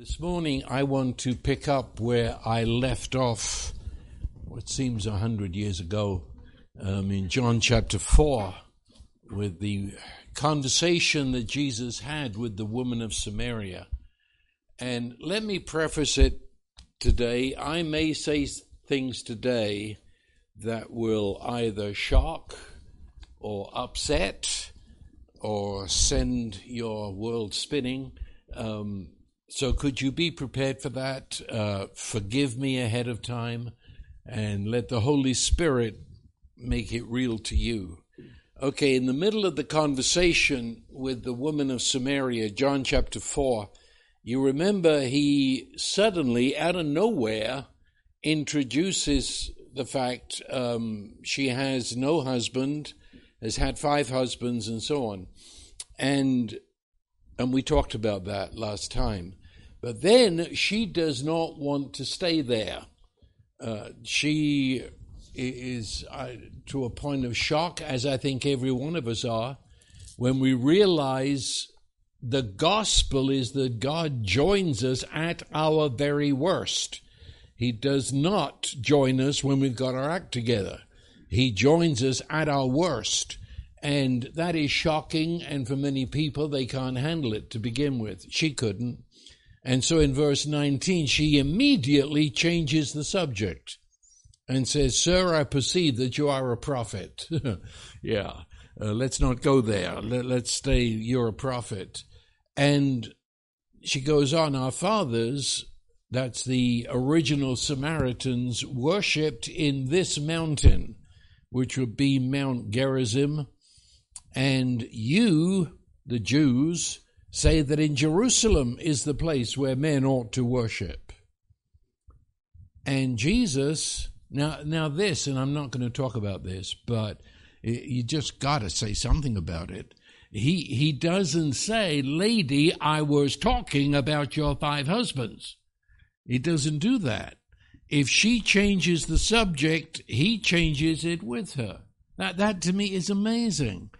This morning, I want to pick up where I left off, what seems a hundred years ago, um, in John chapter 4, with the conversation that Jesus had with the woman of Samaria. And let me preface it today. I may say things today that will either shock or upset or send your world spinning. Um, so, could you be prepared for that? Uh, forgive me ahead of time and let the Holy Spirit make it real to you. Okay, in the middle of the conversation with the woman of Samaria, John chapter 4, you remember he suddenly, out of nowhere, introduces the fact um, she has no husband, has had five husbands, and so on. And and we talked about that last time. But then she does not want to stay there. Uh, she is uh, to a point of shock, as I think every one of us are, when we realize the gospel is that God joins us at our very worst. He does not join us when we've got our act together. He joins us at our worst. And that is shocking, and for many people, they can't handle it to begin with. She couldn't. And so in verse 19, she immediately changes the subject and says, Sir, I perceive that you are a prophet. yeah, uh, let's not go there. Let, let's stay, you're a prophet. And she goes on, Our fathers, that's the original Samaritans, worshipped in this mountain, which would be Mount Gerizim. And you, the Jews, say that in Jerusalem is the place where men ought to worship. And Jesus, now, now this, and I'm not going to talk about this, but you just got to say something about it. He, he doesn't say, Lady, I was talking about your five husbands. He doesn't do that. If she changes the subject, he changes it with her. That, that to me is amazing.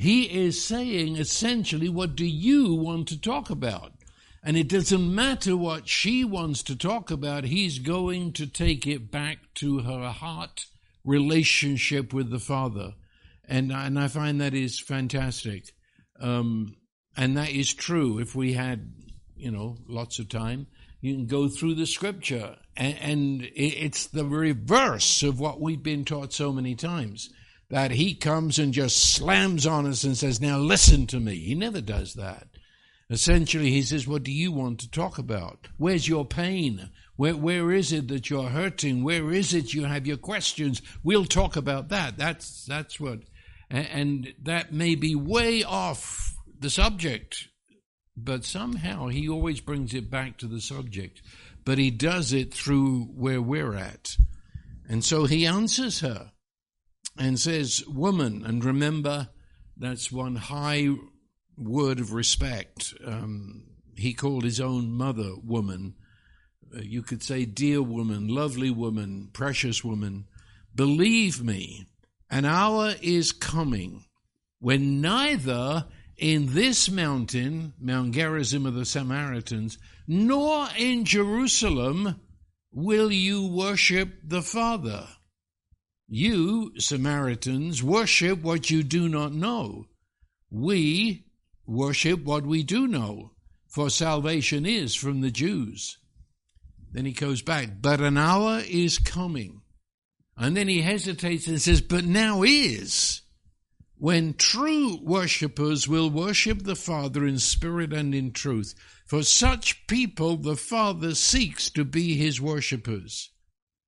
He is saying essentially, what do you want to talk about? And it doesn't matter what she wants to talk about, he's going to take it back to her heart relationship with the Father. And, and I find that is fantastic. Um, and that is true. If we had, you know, lots of time, you can go through the scripture. And, and it's the reverse of what we've been taught so many times that he comes and just slams on us and says, Now listen to me. He never does that. Essentially, he says, What do you want to talk about? Where's your pain? Where, where is it that you're hurting? Where is it you have your questions? We'll talk about that. That's, that's what, and that may be way off the subject, but somehow he always brings it back to the subject. But he does it through where we're at. And so he answers her and says, Woman, and remember that's one high word of respect. Um, he called his own mother woman. Uh, you could say, Dear woman, lovely woman, precious woman, believe me, an hour is coming when neither in this mountain, Mount Gerizim of the Samaritans, nor in Jerusalem will you worship the Father. You, Samaritans, worship what you do not know. We worship what we do know, for salvation is from the Jews. Then he goes back, but an hour is coming. And then he hesitates and says, but now is when true worshippers will worship the Father in spirit and in truth. For such people, the Father seeks to be his worshippers.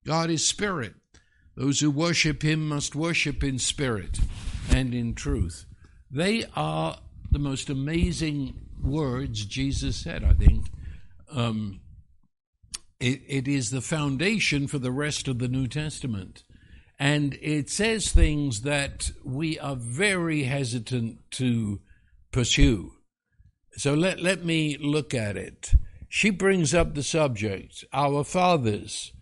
God is spirit. Those who worship him must worship in spirit and in truth. They are the most amazing words Jesus said, I think. Um, it, it is the foundation for the rest of the New Testament. And it says things that we are very hesitant to pursue. So let, let me look at it. She brings up the subject, our fathers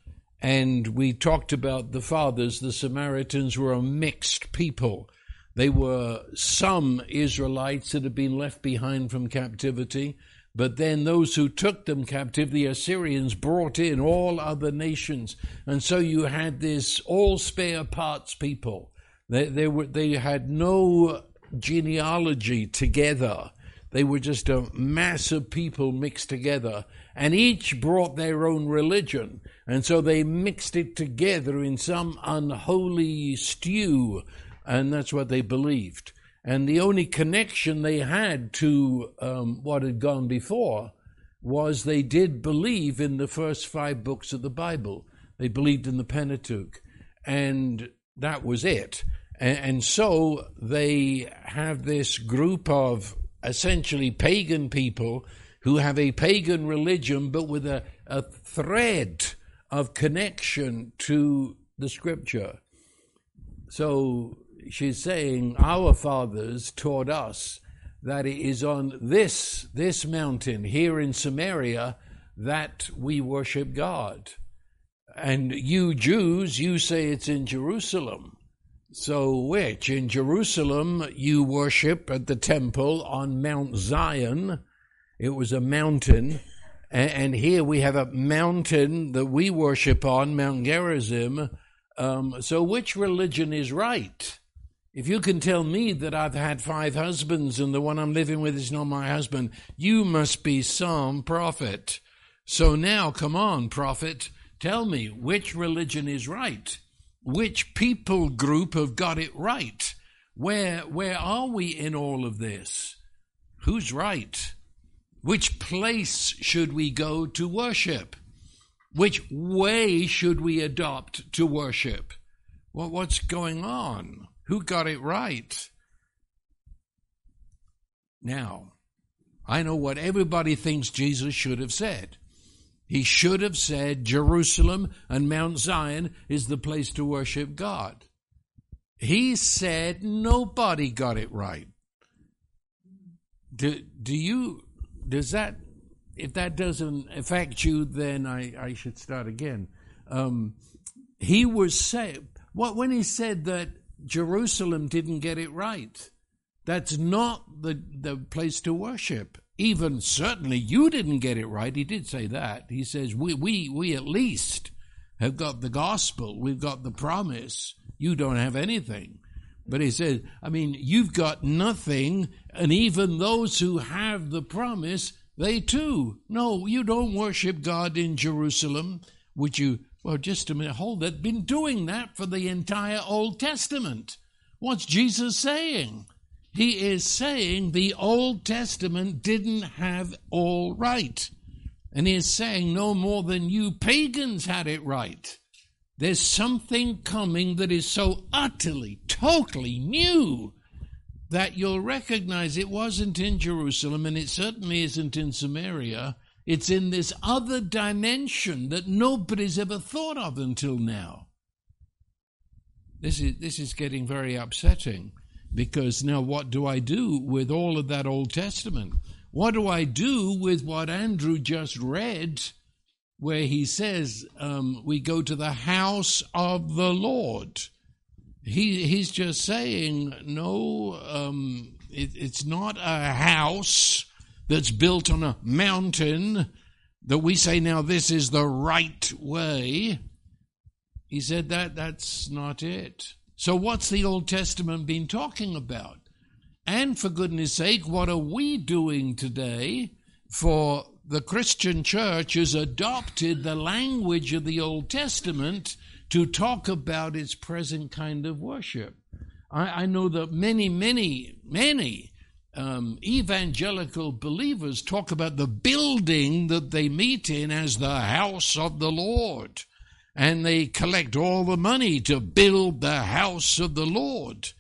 and we talked about the fathers. The Samaritans were a mixed people. They were some Israelites that had been left behind from captivity. But then those who took them captive, the Assyrians, brought in all other nations. And so you had this all spare parts people. They, they, were, they had no genealogy together. They were just a mass of people mixed together, and each brought their own religion. And so they mixed it together in some unholy stew, and that's what they believed. And the only connection they had to um, what had gone before was they did believe in the first five books of the Bible. They believed in the Pentateuch. And that was it. And, and so they have this group of essentially pagan people who have a pagan religion but with a, a thread of connection to the scripture. So she's saying, Our fathers taught us that it is on this, this mountain here in Samaria that we worship God. And you Jews, you say it's in Jerusalem. So, which? In Jerusalem, you worship at the temple on Mount Zion. It was a mountain. And, here we have a mountain that we worship on, Mount Gerizim. Um, so, which religion is right? If you can tell me that I've had five husbands and the one I'm living with is not my husband, you must be some prophet. So now, come on, prophet, tell me which religion is right which people group have got it right? Where, where are we in all of this? Who's right? Which place should we go to worship? Which way should we adopt to worship? Well, what's going on? Who got it right? Now, I know what everybody thinks Jesus should have said. He should have said Jerusalem and Mount Zion is the place to worship God. He said nobody got it right. Do, do you, does that, if that doesn't affect you, then I, I should start again. Um, he was saying, what, when he said that Jerusalem didn't get it right, that's not the, the place to worship even certainly you didn't get it right. He did say that. He says, we, we, we at least have got the gospel. We've got the promise. You don't have anything. But he said, I mean, you've got nothing. And even those who have the promise, they too. No, you don't worship God in Jerusalem. Would you? Well, just a minute. Hold that. Been doing that for the entire Old Testament. What's Jesus saying? He is saying the Old Testament didn't have all right. And he is saying no more than you pagans had it right. There's something coming that is so utterly, totally new that you'll recognize it wasn't in Jerusalem and it certainly isn't in Samaria. It's in this other dimension that nobody's ever thought of until now. This is, this is getting very upsetting. Because now, what do I do with all of that Old Testament? What do I do with what Andrew just read, where he says, um, We go to the house of the Lord? He, he's just saying, No, um, it, it's not a house that's built on a mountain that we say, Now this is the right way. He said that that's not it. So, what's the Old Testament been talking about? And for goodness sake, what are we doing today? For the Christian church has adopted the language of the Old Testament to talk about its present kind of worship. I, I know that many, many, many um, evangelical believers talk about the building that they meet in as the house of the Lord and they collect all the money to build the house of the Lord.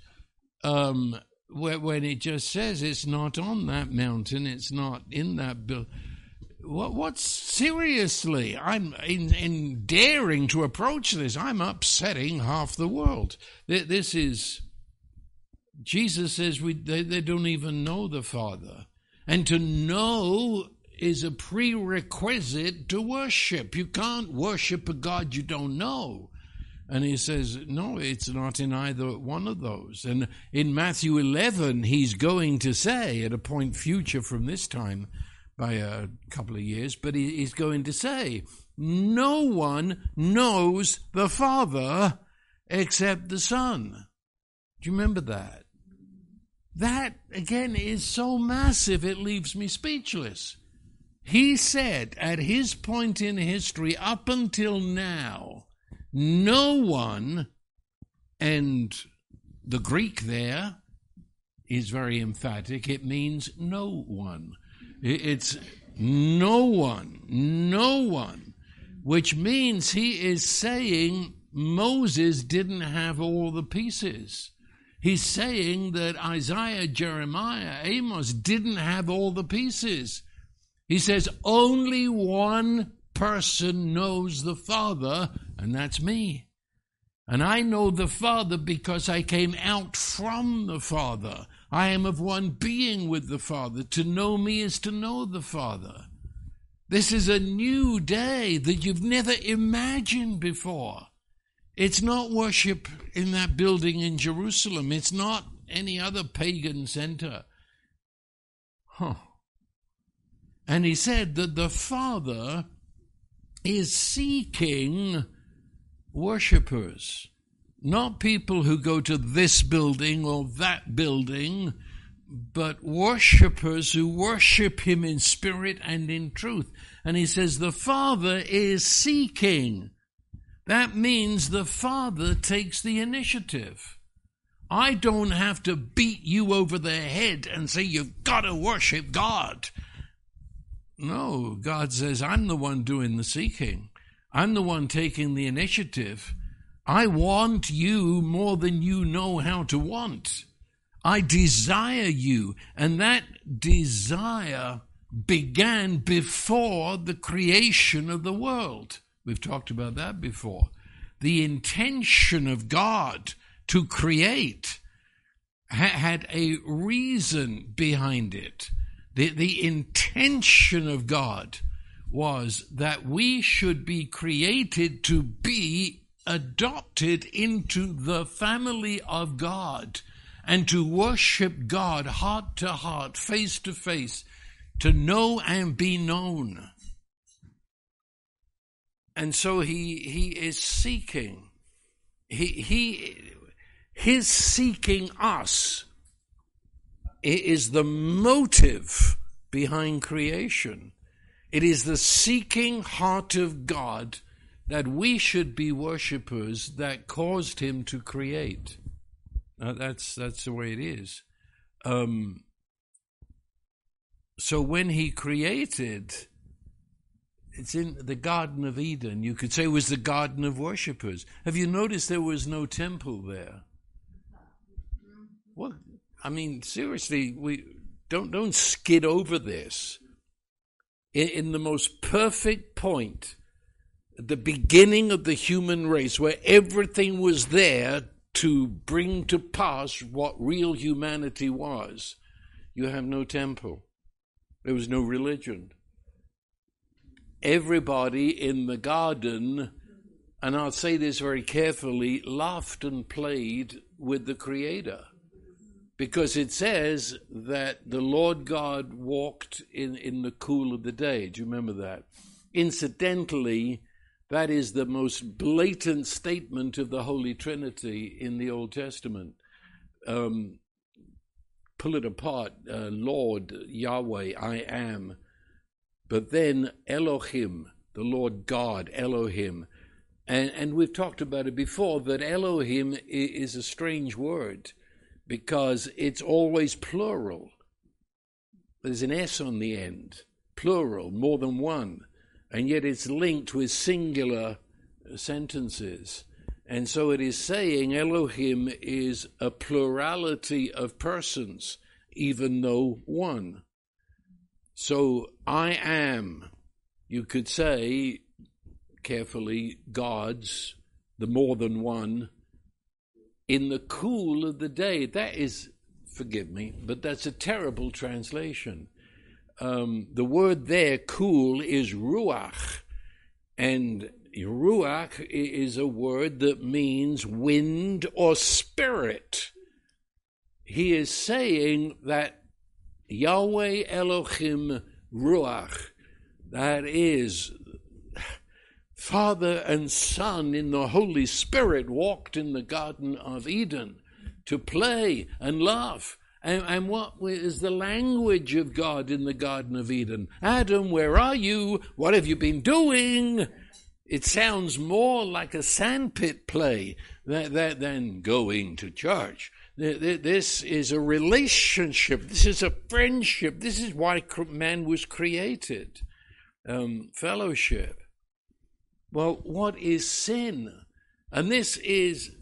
Um, when it just says it's not on that mountain, it's not in that building. What, seriously? I'm in, in daring to approach this. I'm upsetting half the world. This is Jesus says we they, they don't even know the Father, and to know is a prerequisite to worship. You can't worship a God you don't know. And he says, no, it's not in either one of those. And in Matthew 11, he's going to say, at a point future from this time, by a couple of years, but he, he's going to say, no one knows the Father except the Son. Do you remember that? That, again, is so massive it leaves me speechless. He said at his point in history, up until now, no one, and the Greek there is very emphatic, it means no one. It's no one, no one, which means he is saying Moses didn't have all the pieces. He's saying that Isaiah, Jeremiah, Amos didn't have all the pieces. He says only one person knows the Father, and that's me. And I know the Father because I came out from the Father. I am of one being with the Father. To know me is to know the Father. This is a new day that you've never imagined before. It's not worship in that building in Jerusalem. It's not any other pagan center. Huh. And he said that the Father is seeking worshippers, not people who go to this building or that building, but worshippers who worship Him in spirit and in truth. And he says the Father is seeking. That means the Father takes the initiative. I don't have to beat you over the head and say you've got to worship God. No, God says, I'm the one doing the seeking. I'm the one taking the initiative. I want you more than you know how to want. I desire you. And that desire began before the creation of the world. We've talked about that before. The intention of God to create had a reason behind it. The, the intention of God was that we should be created to be adopted into the family of God and to worship God heart to heart, face to face, to know and be known. And so he, he is seeking. He, he, his seeking us is the motive behind creation. It is the seeking heart of God that we should be worshippers that caused him to create. Uh, that's that's the way it is. Um, so when he created, it's in the Garden of Eden. You could say it was the Garden of worshippers. Have you noticed there was no temple there? Well, I mean, seriously, we don't don't skid over this in, in the most perfect point, the beginning of the human race, where everything was there to bring to pass what real humanity was, you have no temple. There was no religion. Everybody in the garden, and I'll say this very carefully, laughed and played with the Creator because it says that the Lord God walked in, in the cool of the day. Do you remember that? Incidentally, that is the most blatant statement of the Holy Trinity in the Old Testament. Um, pull it apart uh, Lord, Yahweh, I am. But then Elohim, the Lord God, Elohim. And, and we've talked about it before that Elohim is a strange word because it's always plural. There's an S on the end, plural, more than one, and yet it's linked with singular sentences. And so it is saying Elohim is a plurality of persons, even though one. So I am, you could say carefully, God's, the more than one, in the cool of the day. That is, forgive me, but that's a terrible translation. Um, the word there, cool, is ruach. And ruach is a word that means wind or spirit. He is saying that Yahweh Elohim Ruach. That is, Father and Son in the Holy Spirit walked in the Garden of Eden to play and laugh. And, and, what is the language of God in the Garden of Eden? Adam, where are you? What have you been doing? It sounds more like a sandpit play than, than going to church. This is a relationship. This is a friendship. This is why man was created. Um, fellowship. Well, what is sin? And this is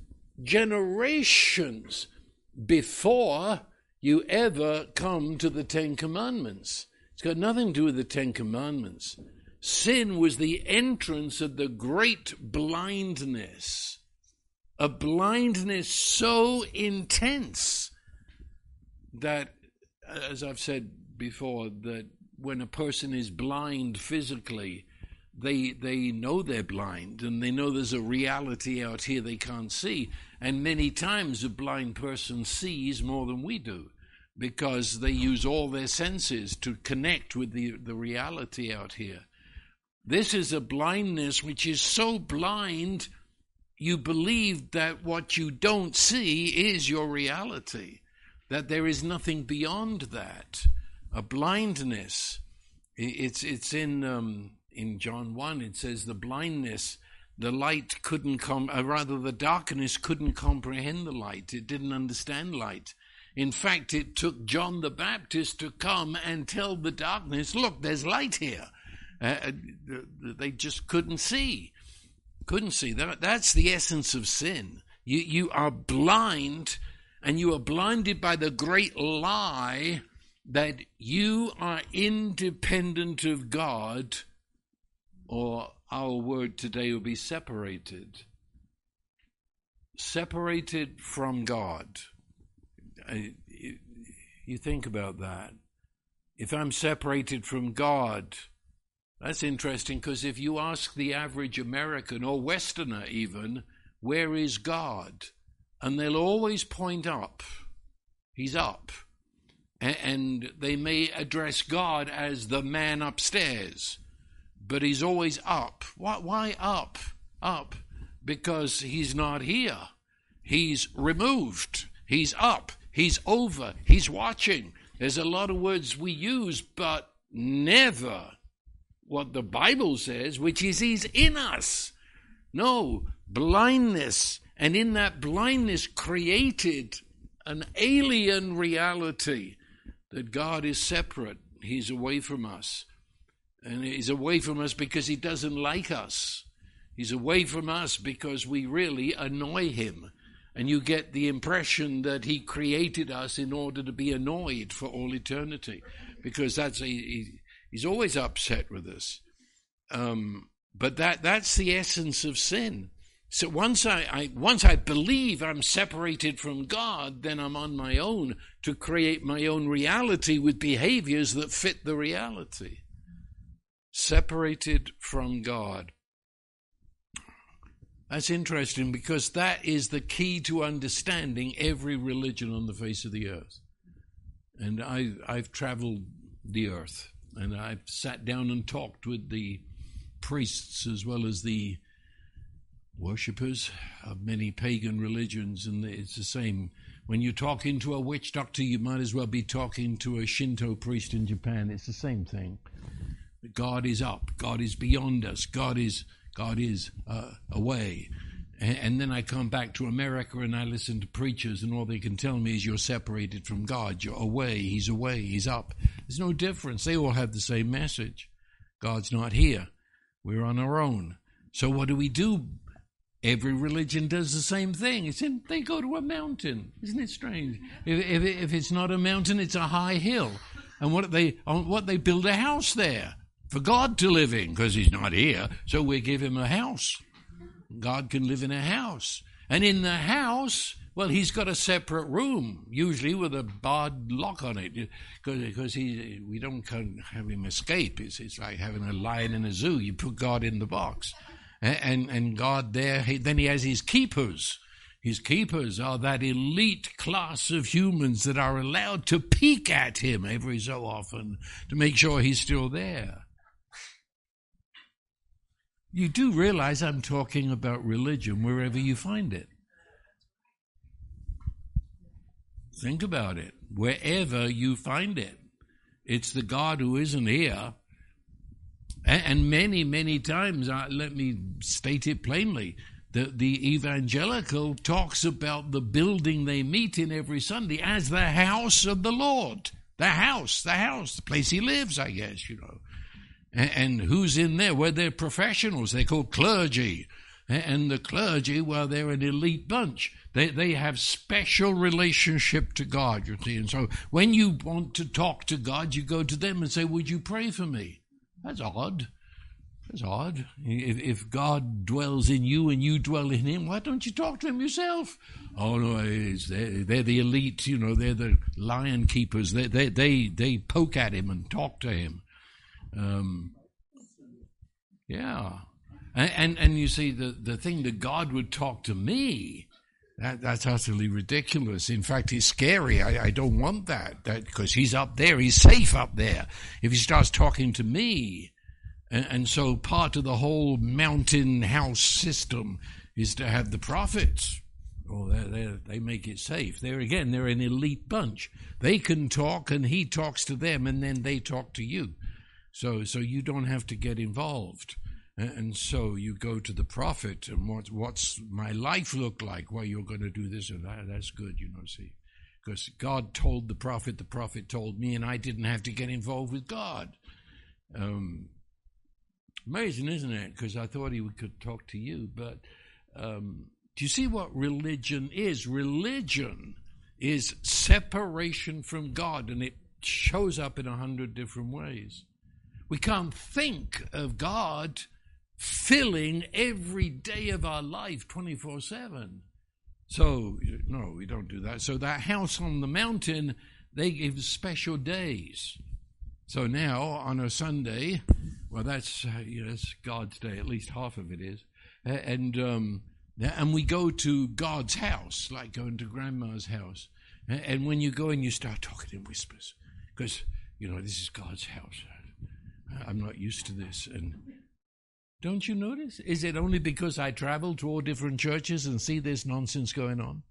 generations before you ever come to the Ten Commandments. It's got nothing to do with the Ten Commandments. Sin was the entrance of the great blindness, a blindness so intense that, as I've said before, that when a person is blind physically, they they know they're blind and they know there's a reality out here they can't see and many times a blind person sees more than we do because they use all their senses to connect with the, the reality out here. This is a blindness which is so blind you believe that what you don't see is your reality that there is nothing beyond that. A blindness it's it's in um, in John 1, it says the blindness, the light couldn't come, or rather the darkness couldn't comprehend the light. It didn't understand light. In fact, it took John the Baptist to come and tell the darkness, look, there's light here. Uh, uh they just couldn't see. Couldn't see. That, that's the essence of sin. You, you are blind and you are blinded by the great lie that you are independent of God or our word today will be separated. Separated from God. You think about that. If I'm separated from God, that's interesting because if you ask the average American or Westerner even, where is God? And they'll always point up. He's up. And they may address God as the man upstairs but he's always up. Why, why up? Up because he's not here. He's removed. He's up. He's over. He's watching. There's a lot of words we use, but never what the Bible says, which is He's in us. No, blindness. And in that blindness created an alien reality that God is separate. He's away from us. And he's away from us because he doesn't like us. He's away from us because we really annoy him. And you get the impression that he created us in order to be annoyed for all eternity, because that's he, he's always upset with us. Um, but that that's the essence of sin. So once I, I, once I believe I'm separated from God, then I'm on my own to create my own reality with behaviors that fit the reality separated from God. That's interesting because that is the key to understanding every religion on the face of the earth. And I, I've traveled the earth and I've sat down and talked with the priests as well as the worshippers of many pagan religions, and it's the same. When you talk into a witch doctor, you might as well be talking to a Shinto priest in Japan. It's the same thing. God is up. God is beyond us. God is God is uh, away. And, and, then I come back to America and I listen to preachers, and all they can tell me is you're separated from God. You're away. He's away. He's up. There's no difference. They all have the same message. God's not here. We're on our own. So what do we do? Every religion does the same thing. It's in, they go to a mountain. Isn't it strange? If, if, if it's not a mountain, it's a high hill. And what they what they build a house there for God to live in because he's not here. So we give him a house. God can live in a house. And in the house, well, he's got a separate room, usually with a barred lock on it, because he we don't have him escape. It's, it's like having a lion in a zoo. You put God in the box, and and, God there. He, then he has his keepers. His keepers are that elite class of humans that are allowed to peek at him every so often to make sure he's still there. You do realize I'm talking about religion wherever you find it. Think about it. Wherever you find it, it's the God who isn't here. And many, many times, uh, let me state it plainly the, the evangelical talks about the building they meet in every Sunday as the house of the Lord. The house, the house, the place he lives, I guess, you know. And, and who's in there? Well, they're professionals. They're called clergy. And the clergy, well, they're an elite bunch. They, they have special relationship to God, you see. And so when you want to talk to God, you go to them and say, would you pray for me? That's odd. That's odd. If, if God dwells in you and you dwell in Him, why don't you talk to Him yourself? Oh no, they're, they're, the elite. You know, they're the lion keepers. They they they, they poke at Him and talk to Him. Um, yeah, and, and, and you see the the thing that God would talk to me. That, that's utterly ridiculous. In fact, it's scary. I, I don't want that because he's up there. He's safe up there. If he starts talking to me, and, and so part of the whole mountain house system is to have the prophets. Oh, they they they make it safe. There again, they're an elite bunch. They can talk, and he talks to them, and then they talk to you. So, so you don't have to get involved. And so you go to the prophet, and what, what's my life look like? Well, you're going to do this and that. That's good, you know, see. Because God told the prophet, the prophet told me, and I didn't have to get involved with God. Um, Amazing, isn't it? Because I thought he could talk to you. But um, do you see what religion is? Religion is separation from God, and it shows up in a hundred different ways. We can't think of God filling every day of our life 24 7. So, no, we don't do that. So, that house on the mountain, they give special days. So now on a Sunday, well, that's uh, that's God's day. At least half of it is, and um, and we go to God's house, like going to Grandma's house. And when you go and you start talking in whispers, because you know this is God's house. I'm not used to this, and don't you notice? Is it only because I travel to all different churches and see this nonsense going on?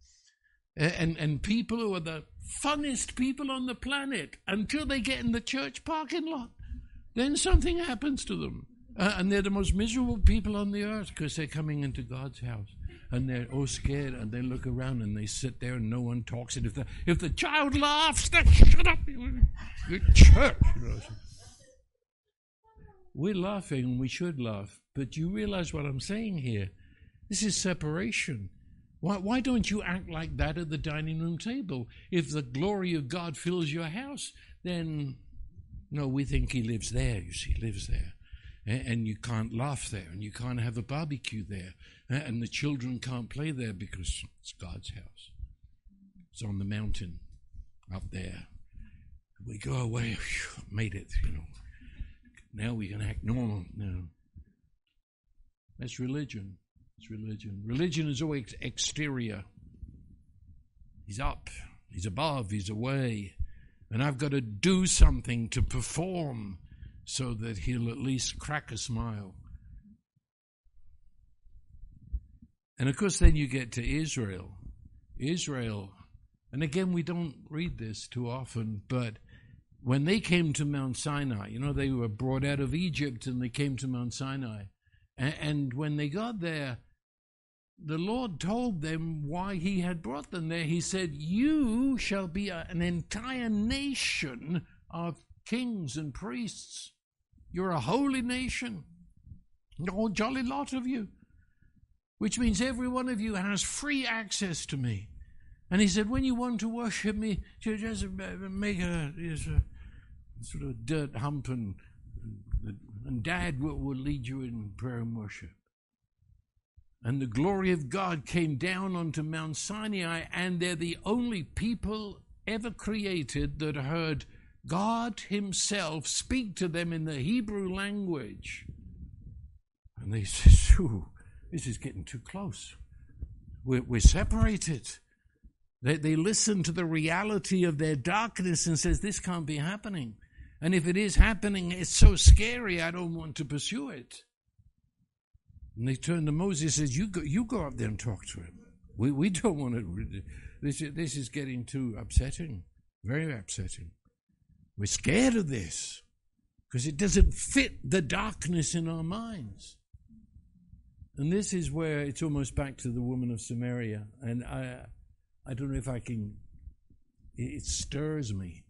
And and people who are the funnest people on the planet until they get in the church parking lot. Then something happens to them. Uh, and they're the most miserable people on the earth because they're coming into God's house. And they're all scared and they look around and they sit there and no one talks. And if the, if the child laughs, then shut up. Your church. You know. We're laughing and we should laugh. But you realize what I'm saying here? This is separation. Why, why don't you act like that at the dining room table? If the glory of God fills your house, then no, we think He lives there, you see, lives there. And you can't laugh there, and you can't have a barbecue there, and the children can't play there because it's God's house. It's on the mountain up there. We go away, made it, you know. Now we can act normal. No. That's religion. It's religion. Religion is always exterior. He's up, he's above, he's away. And I've got to do something to perform so that he'll at least crack a smile. And of course, then you get to Israel. Israel, and again, we don't read this too often, but when they came to Mount Sinai, you know, they were brought out of Egypt and they came to Mount Sinai. And when they got there, the Lord told them why He had brought them there. He said, You shall be a, an entire nation of kings and priests. You're a holy nation. A whole jolly lot of you. Which means every one of you has free access to me. And he said, when you want to worship me, just uh, make a, a sort of dirt hump, and, and Dad will, will lead you in prayer and worship. And the glory of God came down onto Mount Sinai, and they're the only people ever created that heard God Himself speak to them in the Hebrew language. And they said, Ooh, this is getting too close. we're, we're separated. They, they listen to the reality of their darkness and says, this can't be happening. And if it is happening, it's so scary, I don't want to pursue it. And they turn to Moses and says, you go, you go up there and talk to him. We, we don't want to. This, this is getting too upsetting, very upsetting. We're scared of this because it doesn't fit the darkness in our minds. And this is where it's almost back to the woman of Samaria. And I, I don't know if I can, it stirs me.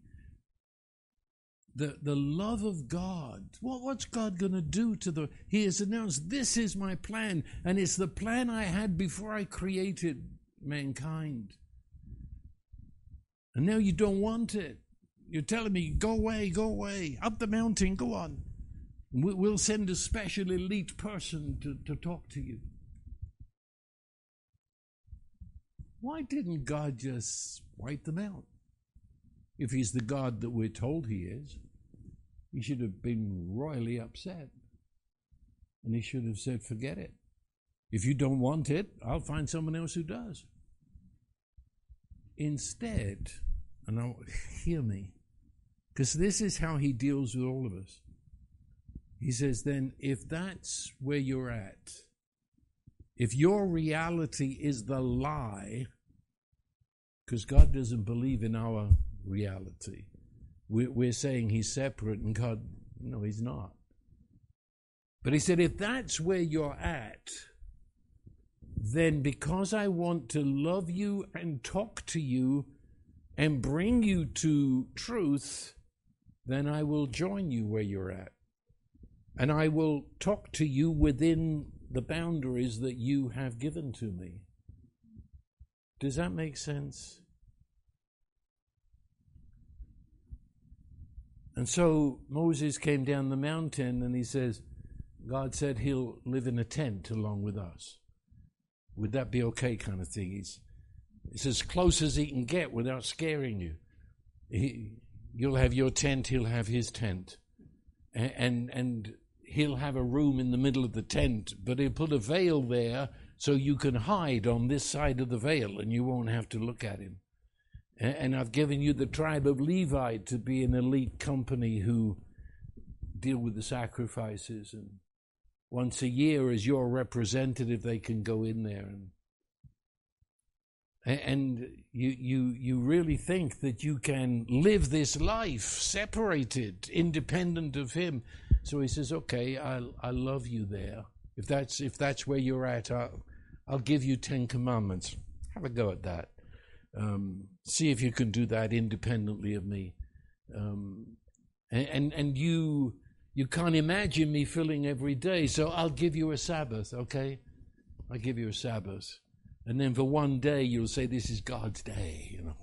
The, the love of God. What, what's God going to do to the. He has announced, This is my plan, and it's the plan I had before I created mankind. And now you don't want it. You're telling me, Go away, go away, up the mountain, go on. We'll send a special elite person to, to talk to you. Why didn't God just wipe them out? If He's the God that we're told He is, He should have been royally upset. And He should have said, Forget it. If you don't want it, I'll find someone else who does. Instead, and now hear me, because this is how He deals with all of us. He says, then, if that's where you're at, if your reality is the lie, because God doesn't believe in our reality, we're saying He's separate, and God, no, He's not. But He said, if that's where you're at, then because I want to love you and talk to you and bring you to truth, then I will join you where you're at and I will talk to you within the boundaries that you have given to me. Does that make sense? And so Moses came down the mountain and he says, God said he'll live in a tent along with us. Would that be okay, kind of thing? He's, it's as close as he can get without scaring you. He, you'll have your tent, he'll have his tent. And, and, and he'll have a room in the middle of the tent, but he'll put a veil there so you can hide on this side of the veil and you won't have to look at him. And I've given you the tribe of Levi to be an elite company who deal with the sacrifices. And once a year, as your representative, they can go in there and and you you you really think that you can live this life separated, independent of him. So he says, "Okay, I I love you there. If that's if that's where you're at, I'll, I'll give you ten commandments. Have a go at that. Um, see if you can do that independently of me. Um, and, and and you you can't imagine me filling every day, so I'll give you a Sabbath. Okay, I'll give you a Sabbath." And then for one day, you'll say, This is God's day, you know.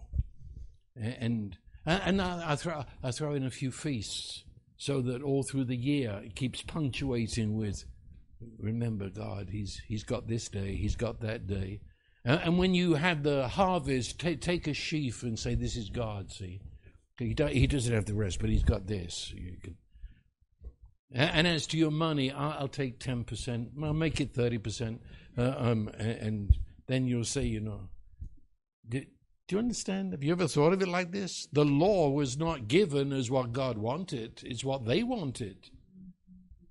And, and I, throw, I throw in a few feasts so that all through the year it keeps punctuating with, Remember God, He's, he's got this day, He's got that day. And, and when you have the harvest, take, take a sheaf and say, This is God, see. He, he doesn't have the rest, but He's got this. Can, and as to your money, I'll take 10%, I'll make it 30%. Uh, um, and then you'll say, you know, do, do you understand? Have you ever thought of it like this? The law was not given as what God wanted, it's what they wanted.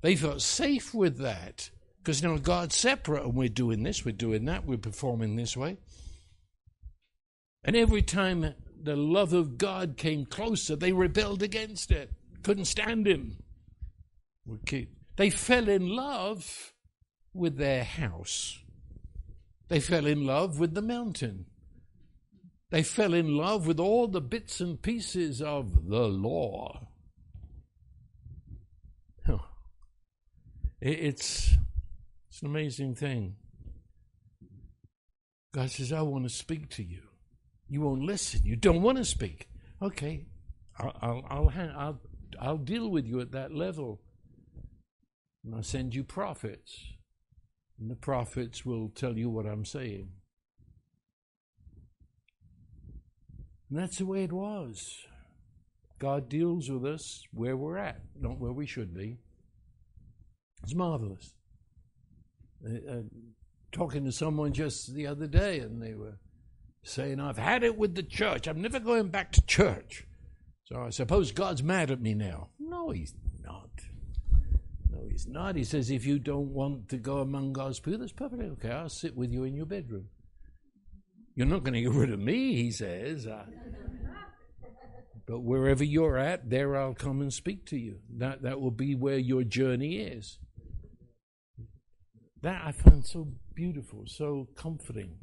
They felt safe with that because now God's separate and we're doing this, we're doing that, we're performing this way. And every time the love of God came closer, they rebelled against it, couldn't stand Him. They fell in love with their house. They fell in love with the mountain. They fell in love with all the bits and pieces of the law. It's, it's an amazing thing. God says, I want to speak to you. You won't listen. You don't want to speak. Okay, I'll, I'll, I'll, I'll, I'll deal with you at that level. And I'll send you prophets. And the prophets will tell you what I'm saying. And that's the way it was. God deals with us where we're at, not where we should be. It's marvelous. Uh, uh, talking to someone just the other day, and they were saying, I've had it with the church. I'm never going back to church. So I suppose God's mad at me now. No, he's not. No, he's not. He says, if you don't want to go among God's people, that's perfectly okay. I'll sit with you in your bedroom. You're not going to get rid of me, he says. But wherever you're at, there I'll come and speak to you. That, that will be where your journey is. That I find so beautiful, so comforting.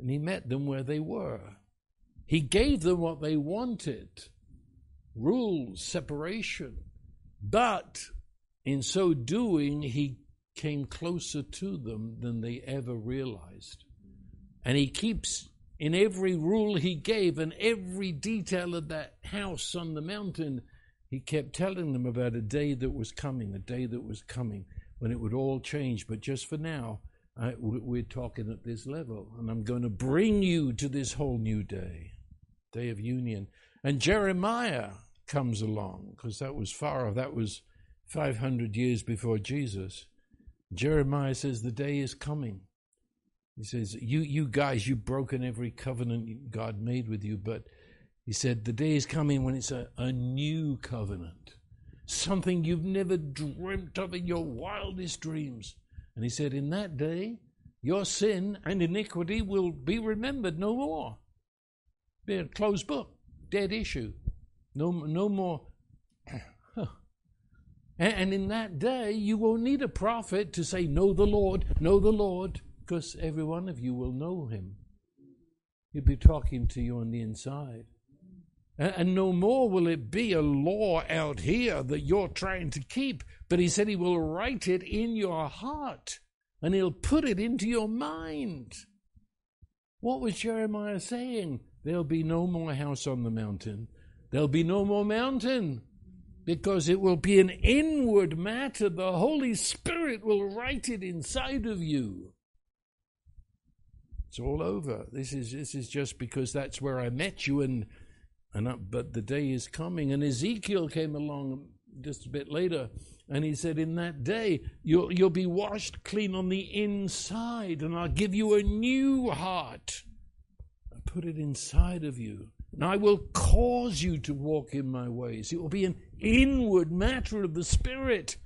And he met them where they were. He gave them what they wanted rules, separation. But in so doing, he came closer to them than they ever realized. And he keeps, in every rule he gave and every detail of that house on the mountain, he kept telling them about a day that was coming, a day that was coming when it would all change. But just for now, I, we're talking at this level. And I'm going to bring you to this whole new day, day of union. And Jeremiah comes along because that was far, off. that was 500 years before Jesus. Jeremiah says, The day is coming he says, you, you guys, you've broken every covenant God made with you, but he said, the day is coming when it's a, a new covenant, something you've never dreamt of in your wildest dreams. And he said, in that day, your sin and iniquity will be remembered no more. Be a closed book, dead issue. No, no more. and in that day, you won't need a prophet to say, Know the Lord, know the Lord because every one of you will know him. He'll be talking to you on the inside. And, no more will it be a law out here that you're trying to keep, but he said he will write it in your heart and he'll put it into your mind. What was Jeremiah saying? There'll be no more house on the mountain. There'll be no more mountain because it will be an inward matter. The Holy Spirit will write it inside of you. It's all over. This is this is just because that's where I met you, and and I, but the day is coming. And Ezekiel came along just a bit later, and he said, "In that day, you'll you'll be washed clean on the inside, and I'll give you a new heart. I put it inside of you." And I will cause you to walk in my ways. It will be an inward matter of the Spirit.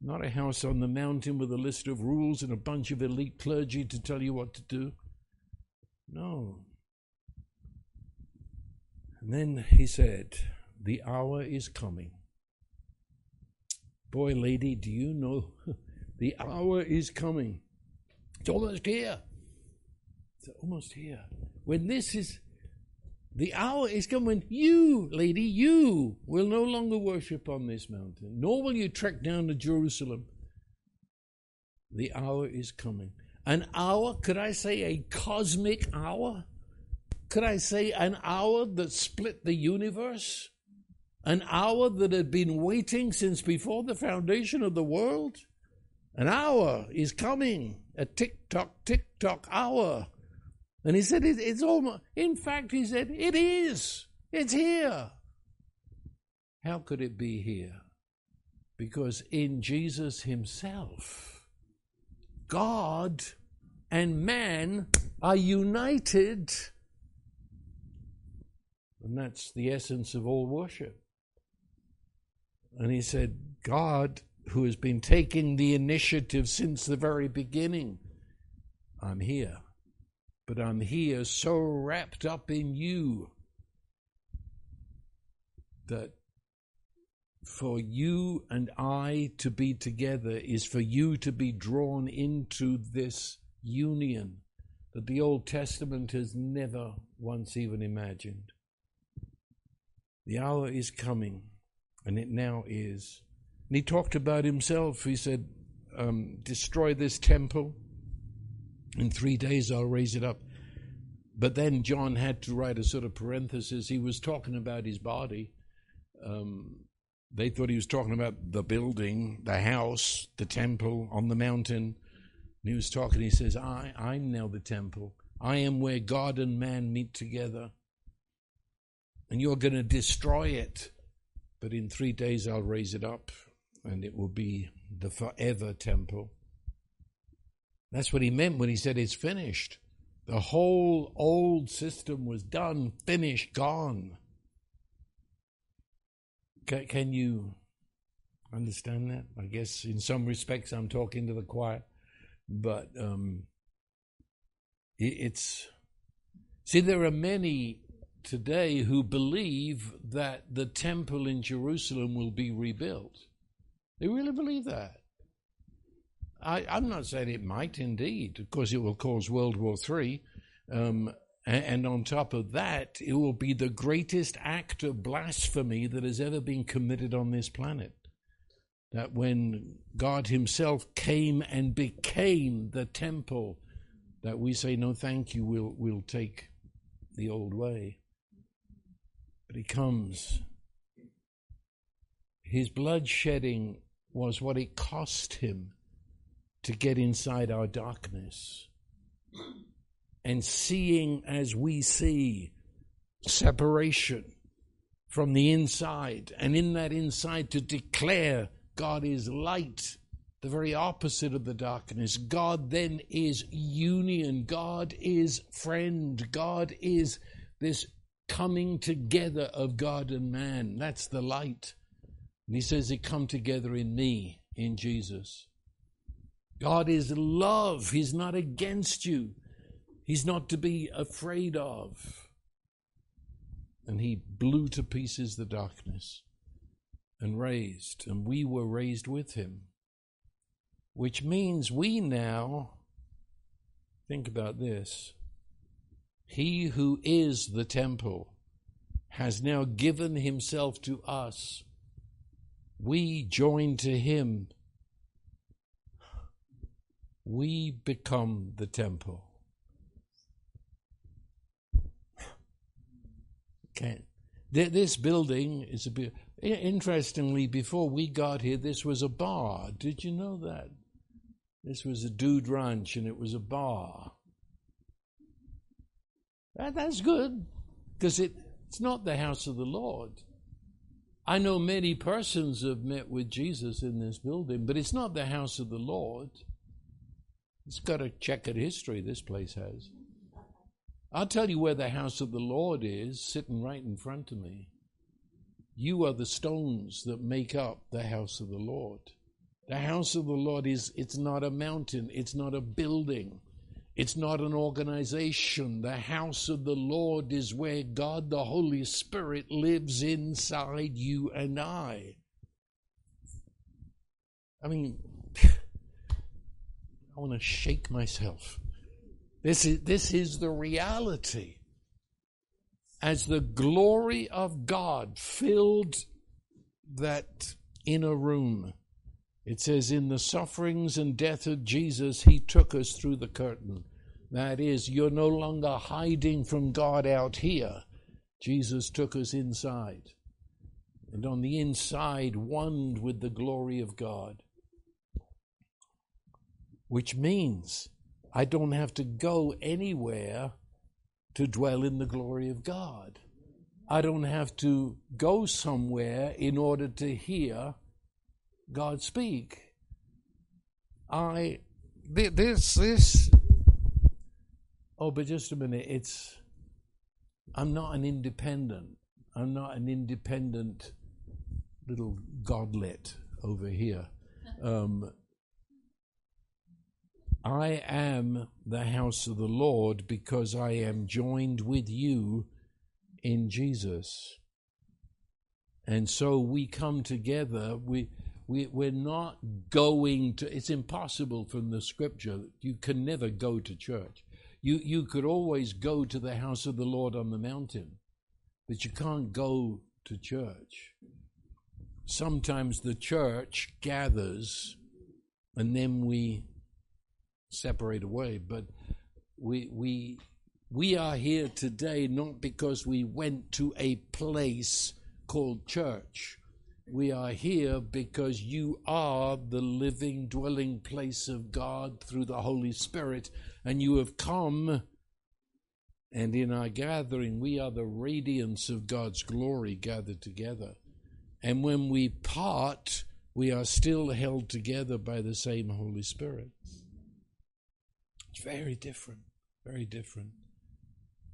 Not a house on the mountain with a list of rules and a bunch of elite clergy to tell you what to do. No. And then he said, The hour is coming. Boy, lady, do you know the hour is coming? It's almost here. It's almost here. When this is, the hour is coming when you, lady, you will no longer worship on this mountain, nor will you trek down to Jerusalem. The hour is coming. An hour, could I say a cosmic hour? Could I say an hour that split the universe? An hour that had been waiting since before the foundation of the world? An hour is coming, a tick tock, tick tock hour. And he said, it, It's almost, in fact, he said, It is. It's here. How could it be here? Because in Jesus himself, God and man are united. And that's the essence of all worship. And he said, God, who has been taking the initiative since the very beginning, I'm here. But I'm here so wrapped up in you that for you and I to be together is for you to be drawn into this union that the Old Testament has never once even imagined. The hour is coming, and it now is. And he talked about himself. He said, um, Destroy this temple. In three days, I'll raise it up. But then John had to write a sort of parenthesis. He was talking about his body. Um, they thought he was talking about the building, the house, the temple on the mountain. And he was talking, he says, I, I'm now the temple. I am where God and man meet together. And you're going to destroy it. But in three days I'll raise it up, and it will be the forever temple. That's what he meant when he said it's finished. The whole old system was done, finished, gone. Can, you understand that? I guess in some respects I'm talking to the choir, but um, it, it's. See, there are many today who believe that the temple in Jerusalem will be rebuilt. They really believe that. I, am not saying it might indeed. Of course, it will cause World War III. Um, and, and on top of that, it will be the greatest act of blasphemy that has ever been committed on this planet. That when God Himself came and became the temple, that we say, no, thank you, we'll, we'll take the old way. But He comes. His blood shedding was what it cost Him to get inside our darkness and seeing as we see separation from the inside, and in that inside to declare God is light, the very opposite of the darkness. God then is union, God is friend, God is this coming together of God and man. That's the light. And he says, It come together in me, in Jesus. God is love. He's not against you. He's not to be afraid of. And he blew to pieces the darkness and raised, and we were raised with him. Which means we now, think about this, he who is the temple has now given himself to us. We join to him we become the temple. Okay. This building is a bit. Interestingly, before we got here, this was a bar. Did you know that? This was a dude ranch and it was a bar. That's good because it, it's not the house of the Lord. I know many persons have met with Jesus in this building, but it's not the house of the Lord. It's got a checkered history, this place has. I'll tell you where the house of the Lord is, sitting right in front of me. You are the stones that make up the house of the Lord. The house of the Lord is, it's not a mountain, it's not a building, it's not an organization. The house of the Lord is where God the Holy Spirit lives inside you and I. I mean, I want to shake myself. This is, this is the reality. As the glory of God filled that inner room, it says, In the sufferings and death of Jesus, he took us through the curtain. That is, you're no longer hiding from God out here. Jesus took us inside. And on the inside, one with the glory of God which means I don't have to go anywhere to dwell in the glory of God. I don't have to go somewhere in order to hear God speak. I this this oh but just a minute it's I'm not an independent I'm not an independent little godlet over here um, I am the house of the Lord because I am joined with you in Jesus. And so we come together. We, we, we're not going to, it's impossible from the scripture. You can never go to church. You, you could always go to the house of the Lord on the mountain, but you can't go to church. Sometimes the church gathers and then we separate away. But we we we are here today not because we went to a place called church. We are here because you are the living dwelling place of God through the Holy Spirit, and you have come. And in our gathering, we are the radiance of God's glory gathered together. And when we part, we are still held together by the same Holy Spirit. It's very different. Very different.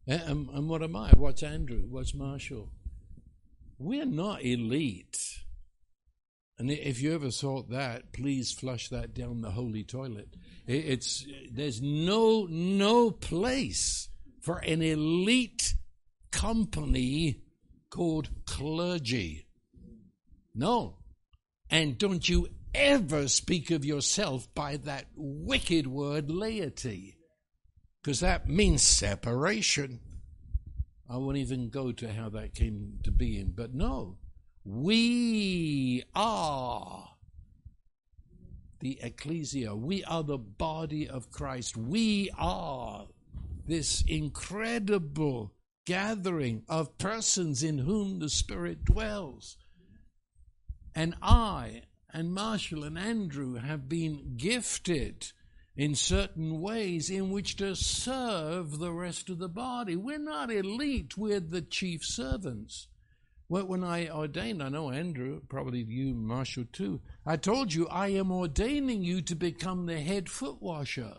And, and what am I? What's Andrew? What's Marshall? We're not elite. And if you ever thought that, please flush that down the holy toilet. It's there's no no place for an elite company called clergy. No. And don't you ever speak of yourself by that wicked word laity. Because that means separation. I won't even go to how that came to being, but no, we are the ecclesia. We are the body of Christ. We are this incredible gathering of persons in whom the Spirit dwells. And I and Marshall and Andrew have been gifted in certain ways in which to serve the rest of the body. We're not elite, we're the chief servants. When I ordained, I know Andrew, probably you, Marshall too, I told you I am ordaining you to become the head foot washer.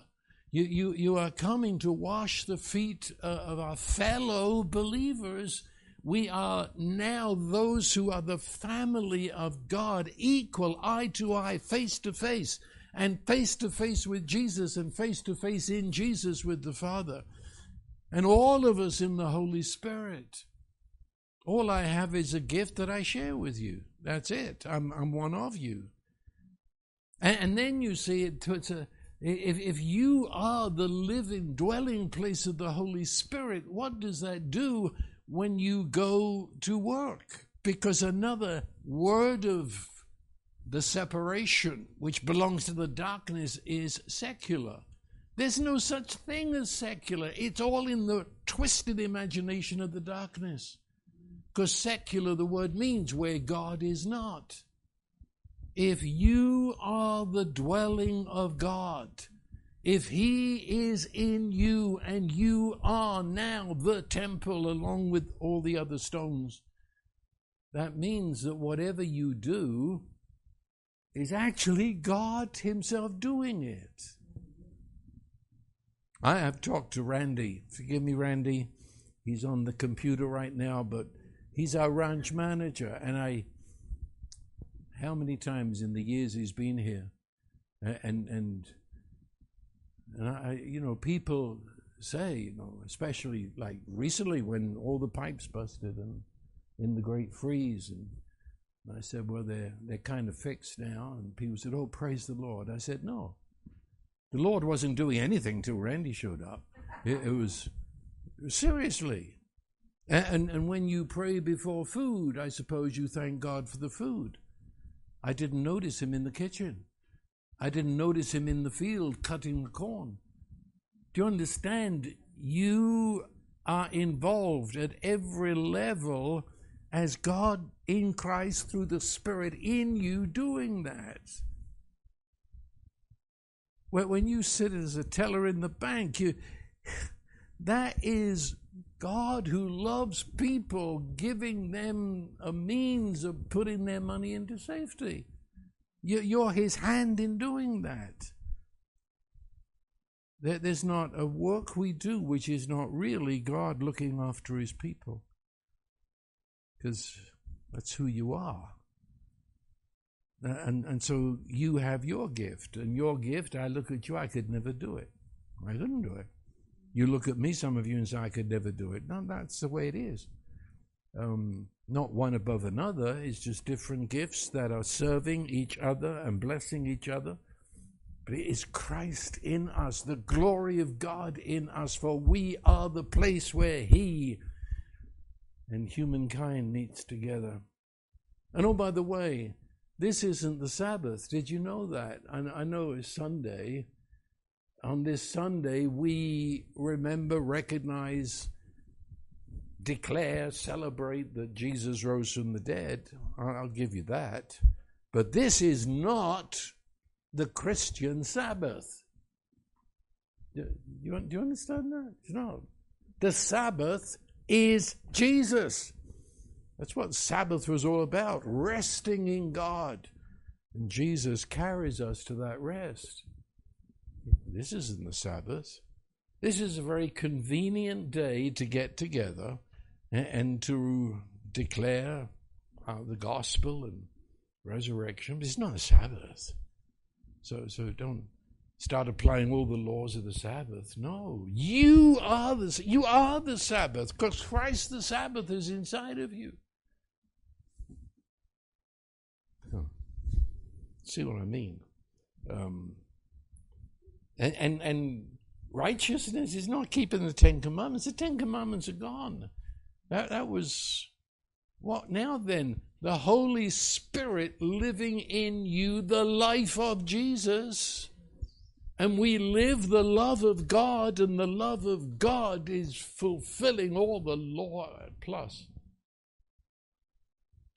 You, you, you are coming to wash the feet uh, of our fellow believers. We are now those who are the family of God, equal, eye to eye, face to face and face to face with Jesus and face to face in Jesus with the Father. And all of us in the Holy Spirit. All I have is a gift that I share with you. That's it. I'm, I'm one of you. And, and then you see it, it's a, if, if you are the living, dwelling place of the Holy Spirit, what does that do when you go to work? Because another word of the separation which belongs to the darkness is secular. There's no such thing as secular. It's all in the twisted imagination of the darkness. Because secular, the word means where God is not. If you are the dwelling of God, if He is in you and you are now the temple along with all the other stones, that means that whatever you do is actually God Himself doing it. I have talked to Randy. Forgive me, Randy. He's on the computer right now, but he's our ranch manager. And I, how many times in the years he's been here, and and and I, you know, people say, you know, especially like recently when all the pipes busted and in the Great Freeze and and I said, Well, they're, they're kind of fixed now. And people said, Oh, praise the Lord. I said, No. The Lord wasn't doing anything till Randy showed up. It, it was seriously. And, and when you pray before food, I suppose you thank God for the food. I didn't notice him in the kitchen. I didn't notice him in the field cutting corn. Do you understand? You are involved at every level as God in Christ through the Spirit in you doing that. When you sit as a teller in the bank, you, that is God who loves people, giving them a means of putting their money into safety. You're His hand in doing that. There's not a work we do which is not really God looking after His people because that's who you are. And, and so you have your gift, and your gift, I look at you, I could never do it. I couldn't do it. You look at me, some of you, and say, I could never do it. No, that's the way it is. Um, not one above another, it's just different gifts that are serving each other and blessing each other. But it is Christ in us, the glory of God in us, for we are the place where He and humankind meets together. And oh, by the way, this isn't the Sabbath. Did you know that? And I know it's Sunday. On this Sunday, we remember, recognize, declare, celebrate that Jesus rose from the dead. I'll give you that. But this is not the Christian Sabbath. Do you, do you understand that? It's not. The Sabbath is Jesus. That's what Sabbath was all about resting in God. And Jesus carries us to that rest. this isn't the Sabbath. This is a very convenient day to get together and, to declare uh, the gospel and resurrection. But it's not a Sabbath. So, so don't start applying all the laws of the Sabbath. No, you are the you are the Sabbath because Christ the Sabbath is inside of you. Huh. See what I mean? Um, and and and righteousness is not keeping the Ten Commandments. The Ten Commandments are gone. That that was what now then? The Holy Spirit living in you, the life of Jesus. And we live the love of God, and the love of God is fulfilling all the law plus.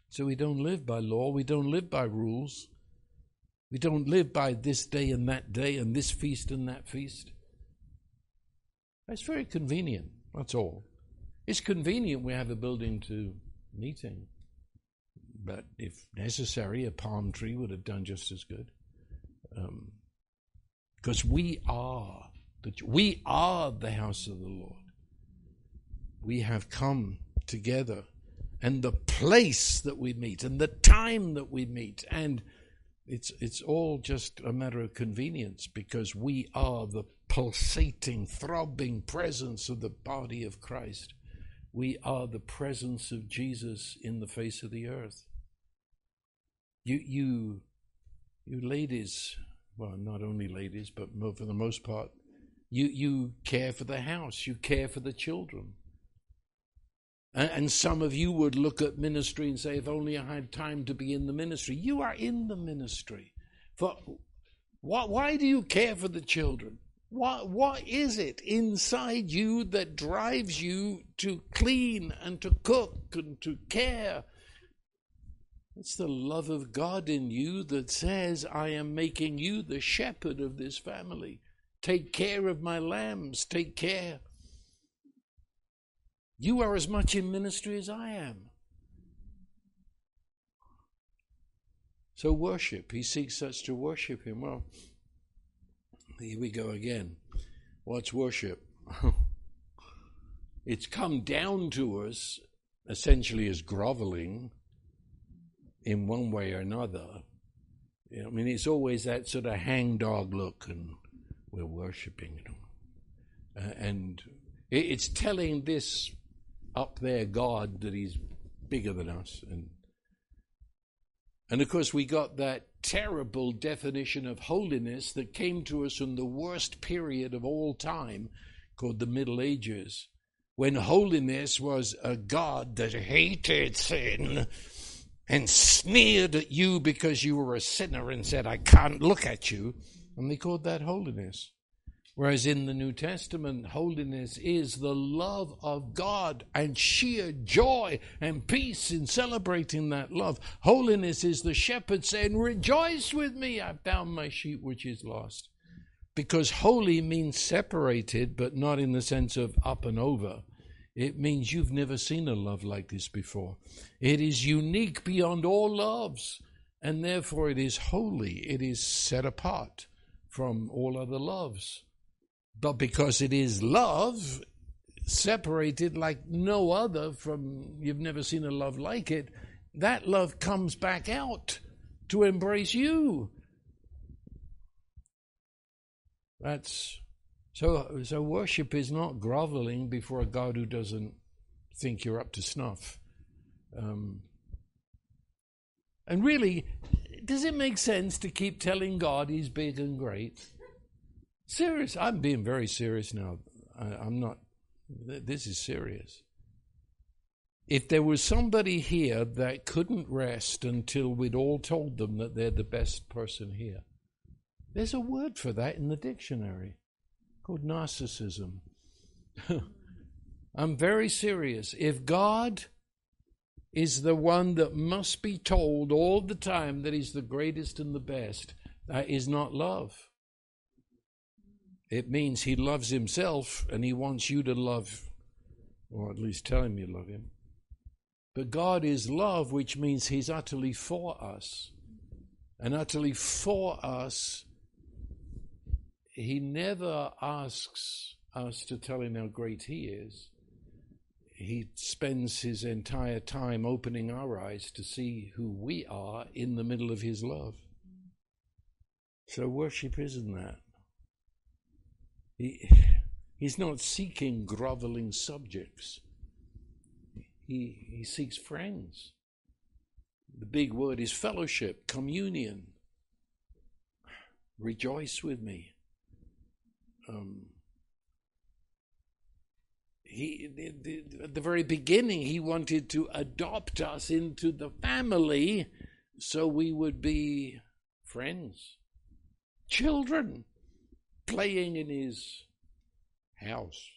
So we don't live by law, we don't live by rules. We don't live by this day and that day and this feast and that feast. It's very convenient, that's all. It's convenient we have a building to meet in. But if necessary, a palm tree would have done just as good. Um, Because we are the, we are the house of the Lord. We have come together, and the place that we meet, and the time that we meet, and it's it's all just a matter of convenience because we are the pulsating, throbbing presence of the body of Christ. We are the presence of Jesus in the face of the earth. You, you, you ladies, well, not only ladies, but for the most part, you, you care for the house, you care for the children. And, and some of you would look at ministry and say, if only I had time to be in the ministry. You are in the ministry. For why, why do you care for the children? What, what is it inside you that drives you to clean and to cook and to care it's the love of God in you that says, I am making you the shepherd of this family. Take care of my lambs. Take care. You are as much in ministry as I am. So worship. He seeks us to worship him. Well, here we go again. What's worship? it's come down to us essentially as groveling in one way or another. I mean, it's always that sort of hangdog look, and we're worshiping, you know. Uh, and it's telling this up there God that He's bigger than us, and and of course we got that terrible definition of holiness that came to us in the worst period of all time, called the Middle Ages, when holiness was a God that hated sin and sneered at you because you were a sinner and said, I can't look at you. And they called that holiness. Whereas in the New Testament, holiness is the love of God and sheer joy and peace in celebrating that love. Holiness is the shepherd saying, Rejoice with me, I found my sheep which is lost. Because holy means separated, but not in the sense of up and over. It means you've never seen a love like this before. It is unique beyond all loves, and therefore it is holy. It is set apart from all other loves. But because it is love, separated like no other from, you've never seen a love like it, that love comes back out to embrace you. That's so, so worship is not groveling before a God who doesn't think you're up to snuff. Um, and really, does it make sense to keep telling God He's big and great? Serious. I'm being very serious now. I, am not. This is serious. If there was somebody here that couldn't rest until we'd all told them that they're the best person here, there's a word for that in the dictionary called narcissism. I'm very serious. If God is the one that must be told all the time that he's the greatest and the best, that is not love. It means he loves himself and he wants you to love, or at least tell him you love him. But God is love, which means he's utterly for us. And utterly for us he never asks us to tell him how great he is. He spends his entire time opening our eyes to see who we are in the middle of his love. So worship isn't that. He, he's not seeking groveling subjects. He, he seeks friends. The big word is fellowship, communion. Rejoice with me. Um, he, the, the, at the very beginning, he wanted to adopt us into the family so we would be friends, children, playing in his house.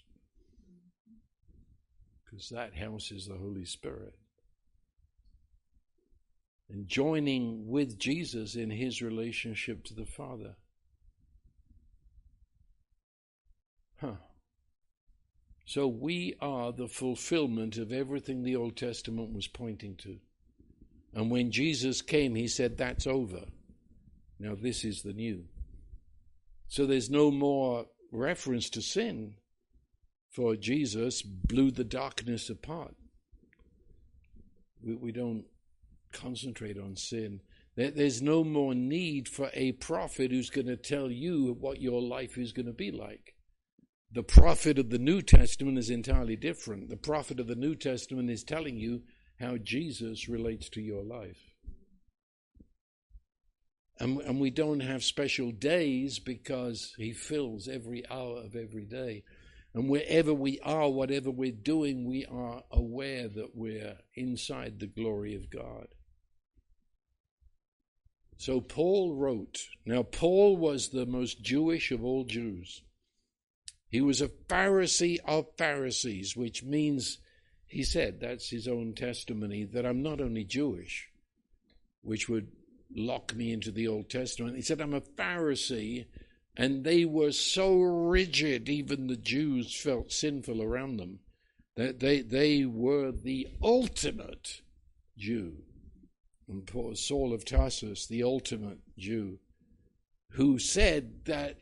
Because that house is the Holy Spirit. And joining with Jesus in his relationship to the Father. So we are the fulfillment of everything the Old Testament was pointing to. And when Jesus came, he said, That's over. Now this is the new. So there's no more reference to sin, for Jesus blew the darkness apart. We, we don't concentrate on sin. There's no more need for a prophet who's going to tell you what your life is going to be like. The prophet of the New Testament is entirely different. The prophet of the New Testament is telling you how Jesus relates to your life. And, and we don't have special days because he fills every hour of every day. And wherever we are, whatever we're doing, we are aware that we're inside the glory of God. So Paul wrote. Now, Paul was the most Jewish of all Jews. He was a Pharisee of Pharisees, which means, he said, that's his own testimony, that I'm not only Jewish, which would lock me into the Old Testament. He said, I'm a Pharisee, and they were so rigid, even the Jews felt sinful around them, that they, they were the ultimate Jew. And Paul, Saul of Tarsus, the ultimate Jew, who said that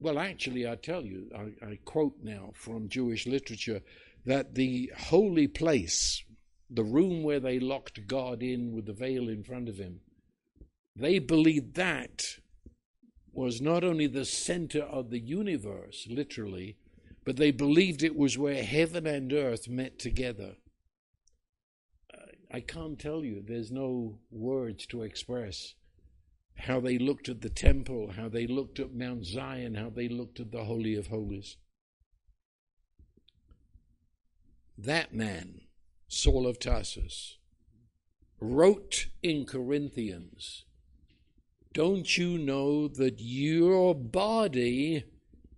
well, actually, I tell you, I, I quote now from Jewish literature that the holy place, the room where they locked God in with the veil in front of him, they believed that was not only the center of the universe, literally, but they believed it was where heaven and earth met together. I can't tell you, there's no words to express how they looked at the temple, how they looked at Mount Zion, how they looked at the Holy of Holies. That man, Saul of Tarsus, wrote in Corinthians, Don't you know that your body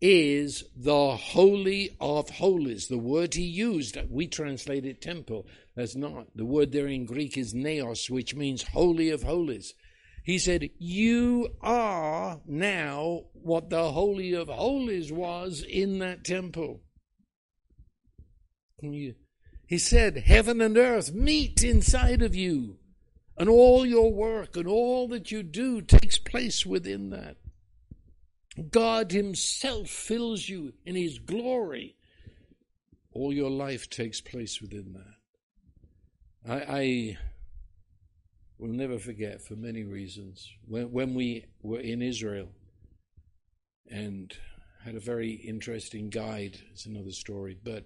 is the Holy of Holies? The word he used, we translate it temple. That's not. The word there in Greek is naos, which means Holy of Holies. He said, You are now what the Holy of Holies was in that temple. You, he said, Heaven and earth meet inside of you, and all your work and all that you do takes place within that. God Himself fills you in His glory. All your life takes place within that. I, I we'll never forget for many reasons. When, when we were in Israel and had a very interesting guide, it's another story, but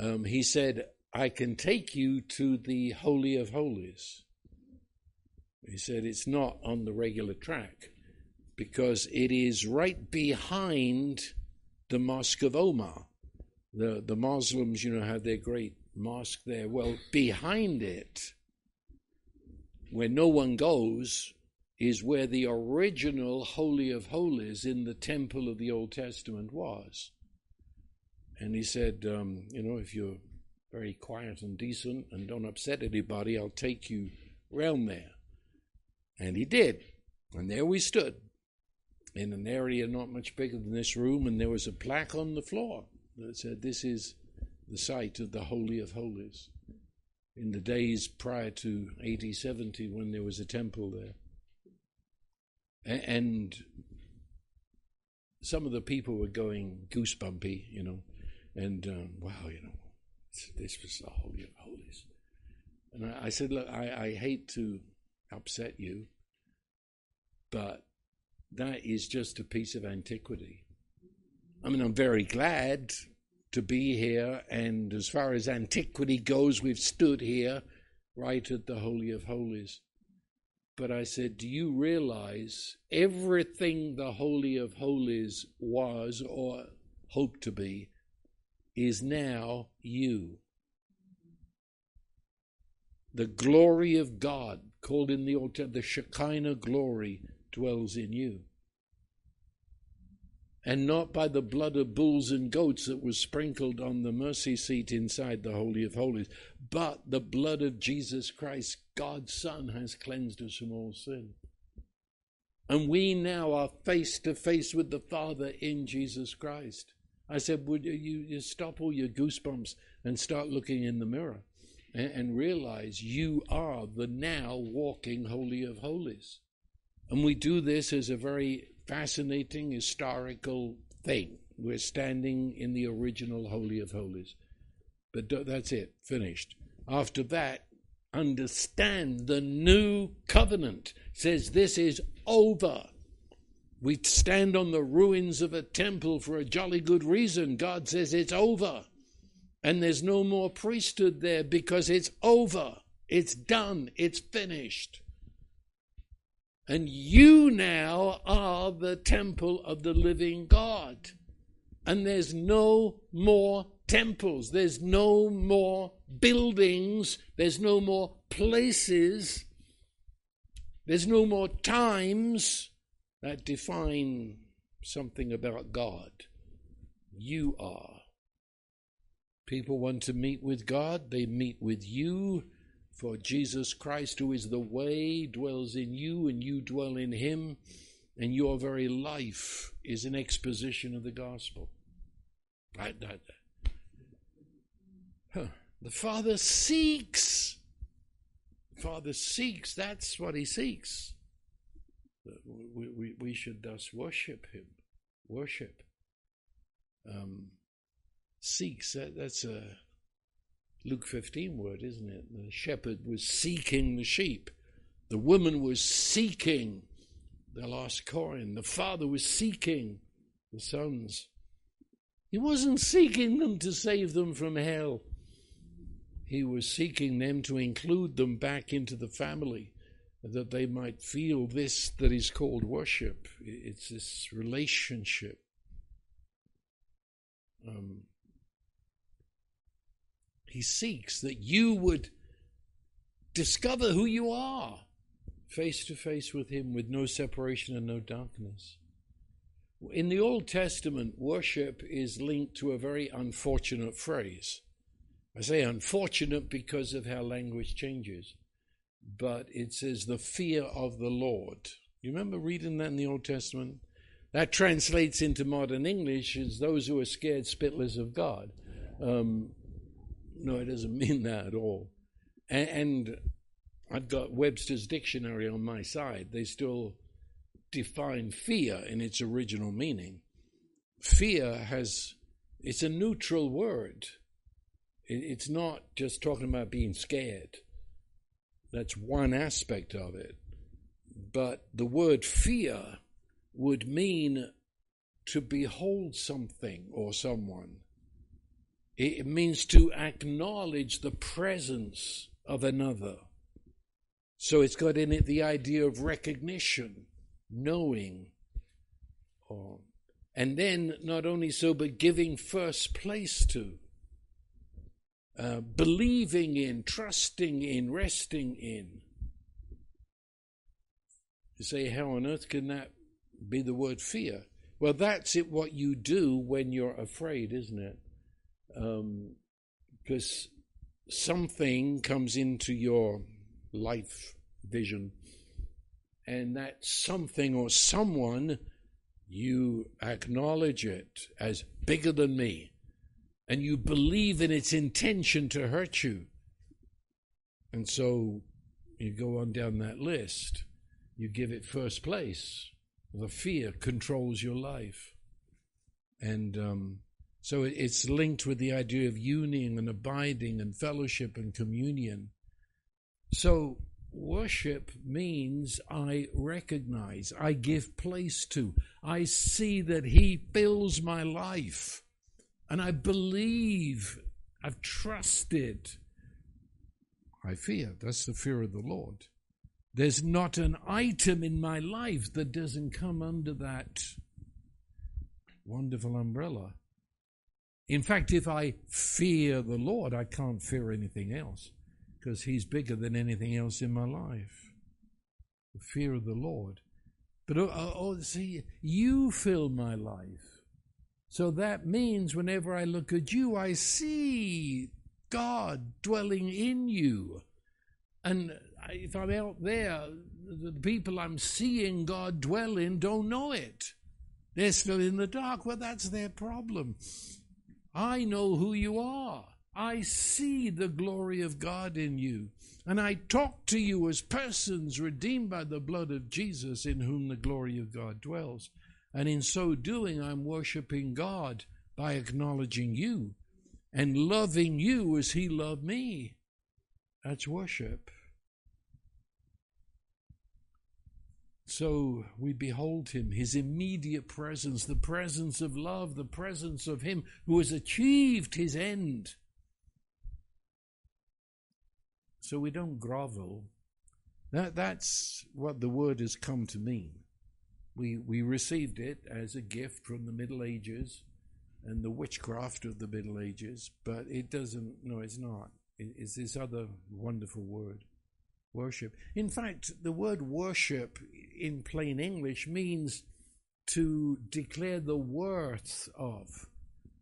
um, he said, I can take you to the Holy of Holies. He said, it's not on the regular track because it is right behind the Mosque of Omar. The, the Muslims, you know, have their great mosque there. Well, behind it where no one goes is where the original Holy of Holies in the temple of the Old Testament was. And he said, um, You know, if you're very quiet and decent and don't upset anybody, I'll take you round there. And he did. And there we stood in an area not much bigger than this room, and there was a plaque on the floor that said, This is the site of the Holy of Holies in the days prior to AD 70 when there was a temple there. And some of the people were going goosebumpy, you know, and um, wow, you know, this was the Holy of Holies. And I, I said, look, I, I hate to upset you, but that is just a piece of antiquity. I mean, I'm very glad to be here, and as far as antiquity goes, we've stood here right at the Holy of Holies. But I said, Do you realize everything the Holy of Holies was or hoped to be is now you? The glory of God, called in the altar, the Shekinah glory, dwells in you. And not by the blood of bulls and goats that was sprinkled on the mercy seat inside the Holy of Holies, but the blood of Jesus Christ, God's Son, has cleansed us from all sin. And we now are face to face with the Father in Jesus Christ. I said, Would you, you stop all your goosebumps and start looking in the mirror and, and realize you are the now walking Holy of Holies? And we do this as a very fascinating historical thing. We're standing in the original Holy of Holies. But that's it, finished. After that, understand the new covenant says this is over. We stand on the ruins of a temple for a jolly good reason. God says it's over. And there's no more priesthood there because it's over. It's done. It's finished. And you now are the temple of the living God. And there's no more temples, there's no more buildings, there's no more places, there's no more times that define something about God. You are. People want to meet with God, they meet with you for Jesus Christ, who is the way, dwells in you, and you dwell in him, and your very life is an exposition of the gospel. Right? Huh. The Father seeks. The Father seeks. That's what He seeks. We, we, we should thus worship Him. Worship. Um, seeks. That, that's a Luke 15 word, isn't it? The shepherd was seeking the sheep. The woman was seeking the lost coin. The father was seeking the sons. He wasn't seeking them to save them from hell. He was seeking them to include them back into the family, that they might feel this that is called worship. It's this relationship. Um, he seeks that you would discover who you are face to face with Him with no separation and no darkness. In the Old Testament, worship is linked to a very unfortunate phrase. I say unfortunate because of how language changes, but it says the fear of the Lord. You remember reading that in the Old Testament? That translates into modern English as those who are scared spittlers of God. Um, no, it doesn't mean that at all. And, and I've got Webster's dictionary on my side. They still define fear in its original meaning. Fear has, it's a neutral word. It, it's not just talking about being scared. That's one aspect of it. But the word fear would mean to behold something or someone it means to acknowledge the presence of another. So it's got in it the idea of recognition, knowing. Oh, and then not only so, but giving first place to. Uh, believing in, trusting in, resting in. You say, how on earth can that be the word fear? Well, that's it, what you do when you're afraid, isn't it? Because um, something comes into your life vision, and that something or someone, you acknowledge it as bigger than me, and you believe in its intention to hurt you. And so you go on down that list, you give it first place. The fear controls your life. And um, so it's linked with the idea of union and abiding and fellowship and communion. So worship means I recognize, I give place to, I see that He fills my life, and I believe, I've trusted. I fear. That's the fear of the Lord. There's not an item in my life that doesn't come under that wonderful umbrella. In fact, if I fear the Lord, I can't fear anything else because He's bigger than anything else in my life. The fear of the Lord. But oh, oh, oh, see, you fill my life. So that means whenever I look at you, I see God dwelling in you. And if I'm out there, the people I'm seeing God dwell in don't know it. They're still in the dark. Well, that's their problem. I know who you are. I see the glory of God in you. And I talk to you as persons redeemed by the blood of Jesus, in whom the glory of God dwells. And in so doing, I'm worshiping God by acknowledging you and loving you as He loved me. That's worship. So we behold him, his immediate presence, the presence of love, the presence of him who has achieved his end. So we don't grovel. That, that's what the word has come to mean. We, we received it as a gift from the Middle Ages and the witchcraft of the Middle Ages, but it doesn't, no, it's not. It, it's this other wonderful word worship. In fact, the word worship in plain English means to declare the worth of.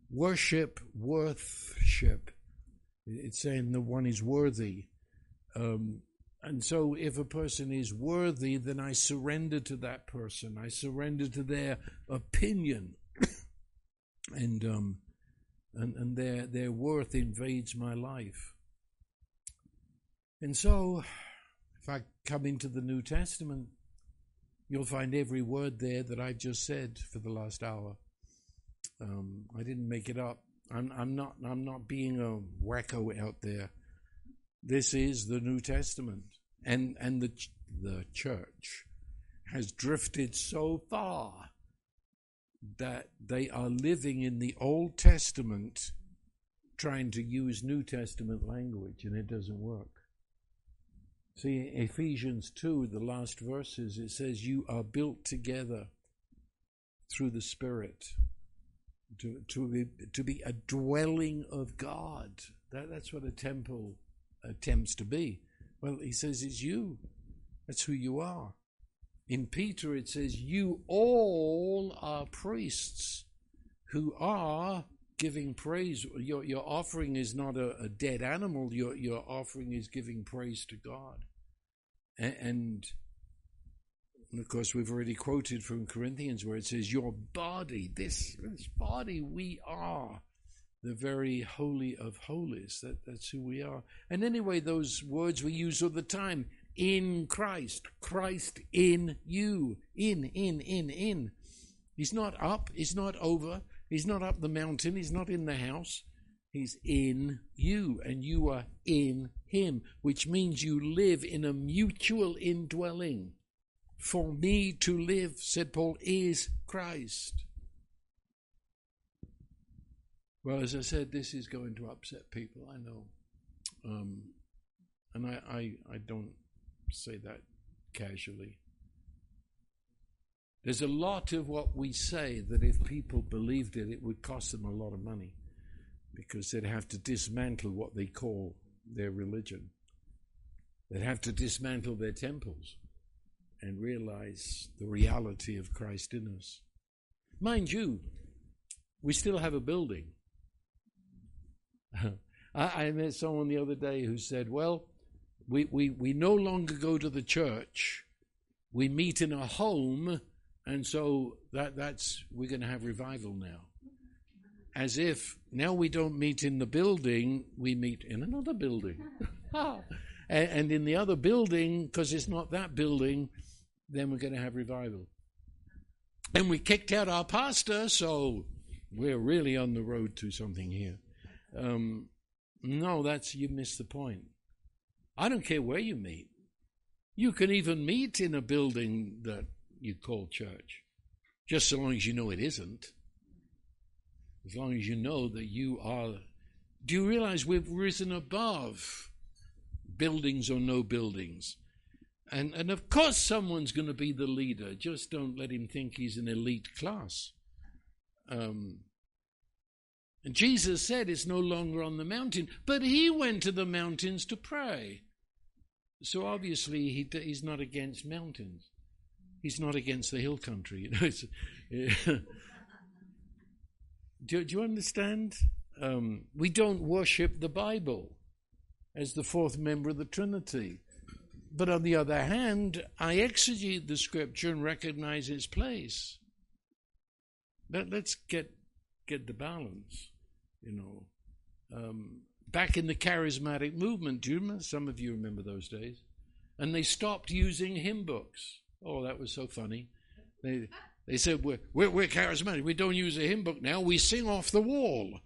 Worship, worthship. It's saying the one is worthy. Um, and so, if a person is worthy, then I surrender to that person. I surrender to their opinion, and um, and and their their worth invades my life. And so, I come into the New Testament, you'll find every word there that I've just said for the last hour. Um, I didn't make it up. I'm, I'm not. I'm not being a wacko out there. This is the New Testament, and and the the church has drifted so far that they are living in the Old Testament, trying to use New Testament language, and it doesn't work. See, Ephesians 2, the last verses, it says, You are built together through the Spirit to, to, be, to be a dwelling of God. That, that's what a temple attempts to be. Well, he says it's you. That's who you are. In Peter, it says, You all are priests who are giving praise. Your, your offering is not a, a dead animal, your, your offering is giving praise to God. And, and, of course, we've already quoted from Corinthians where it says, Your body, this, this body, we are the very holy of holies. That, that's who we are. And anyway, those words we use all the time in Christ, Christ in you, in, in, in, in. He's not up, he's not over, He's not up the mountain, he's not in the house. He's in you, and you are in him, which means you live in a mutual indwelling. For me to live, said Paul, is Christ. Well, as I said, this is going to upset people, I know. Um, and I, I, I don't say that casually. There's a lot of what we say that if people believed it, it would cost them a lot of money because they'd have to dismantle what they call their religion. They'd have to dismantle their temples and realize the reality of Christ in us. Mind you, we still have a building. I, I, met someone the other day who said, Well, we, we, we no longer go to the church, we meet in a home and so that, that's, we're going to have revival now. As if now we don't meet in the building, we meet in another building. and, and in the other building, because it's not that building, then we're going to have revival. And we kicked out our pastor, so we're really on the road to something here. Um, no, that's you missed the point. I don't care where you meet. You can even meet in a building that you call church, just so long as you know it isn't. As long as you know that you are. Do you realize we've risen above buildings or no buildings? And, and of course, someone's going to be the leader. Just don't let him think he's an elite class. Um, and Jesus said it's no longer on the mountain, but he went to the mountains to pray. So obviously, he, he's not against mountains. He's not against the hill country. You know, do, do, you understand? Um, we don't worship the Bible as the fourth member of the Trinity. But on the other hand, I exegete the scripture and recognize its place. But Let, us get get the balance, you know. Um, back in the charismatic movement, do you remember? Some of you remember those days, and they stopped using hymn books. Oh, that was so funny. They they said we're we're, we're charismatic. We don't use a hymn book now. We sing off the wall,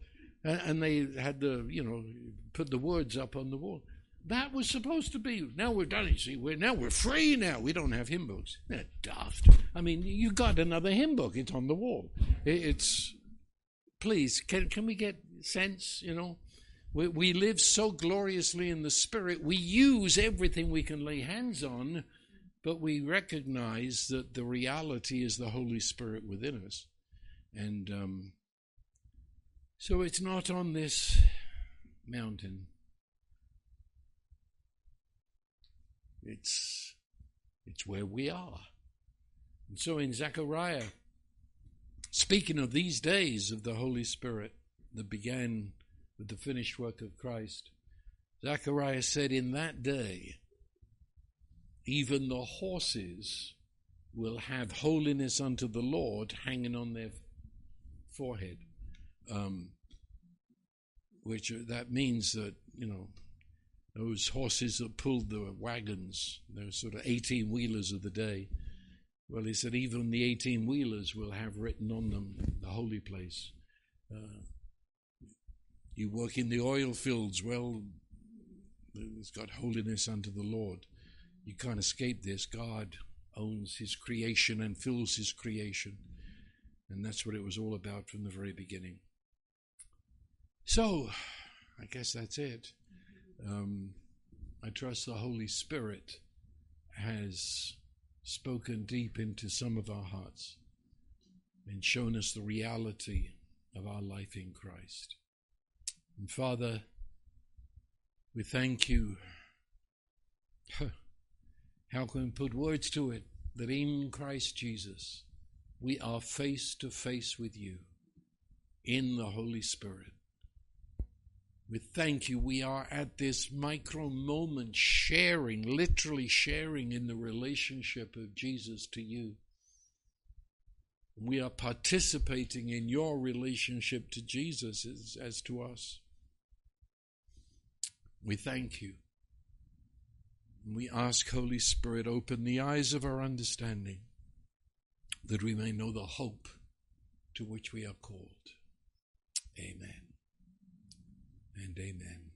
and, and they had the you know put the words up on the wall. That was supposed to be. Now we're done. You see, we're now we're free. Now we don't have hymn books. They're daft. I mean, you got another hymn book. It's on the wall. It's please. Can can we get sense? You know, we we live so gloriously in the spirit. We use everything we can lay hands on, but we recognize that the reality is the Holy Spirit within us, and um, so it's not on this mountain It's, it's where we are. And so in Zechariah, speaking of these days of the Holy Spirit that began with the finished work of Christ, Zechariah said, In that day, even the horses will have holiness unto the Lord hanging on their forehead. Um, which uh, that means that, you know, those horses that pulled the wagons, those sort of 18 wheelers of the day. Well, he said, even the 18 wheelers will have written on them the holy place. Uh, you work in the oil fields, well, it's got holiness unto the Lord. You can't escape this. God owns his creation and fills his creation. And that's what it was all about from the very beginning. So, I guess that's it. Um, I trust the Holy Spirit has spoken deep into some of our hearts and shown us the reality of our life in Christ. And Father, we thank you. How can we put words to it? That in Christ Jesus we are face to face with you in the Holy Spirit. We thank you. We are at this micro moment sharing, literally sharing in the relationship of Jesus to you. We are participating in your relationship to Jesus as, as to us. We thank you. We ask, Holy Spirit, open the eyes of our understanding that we may know the hope to which we are called. Amen and amen.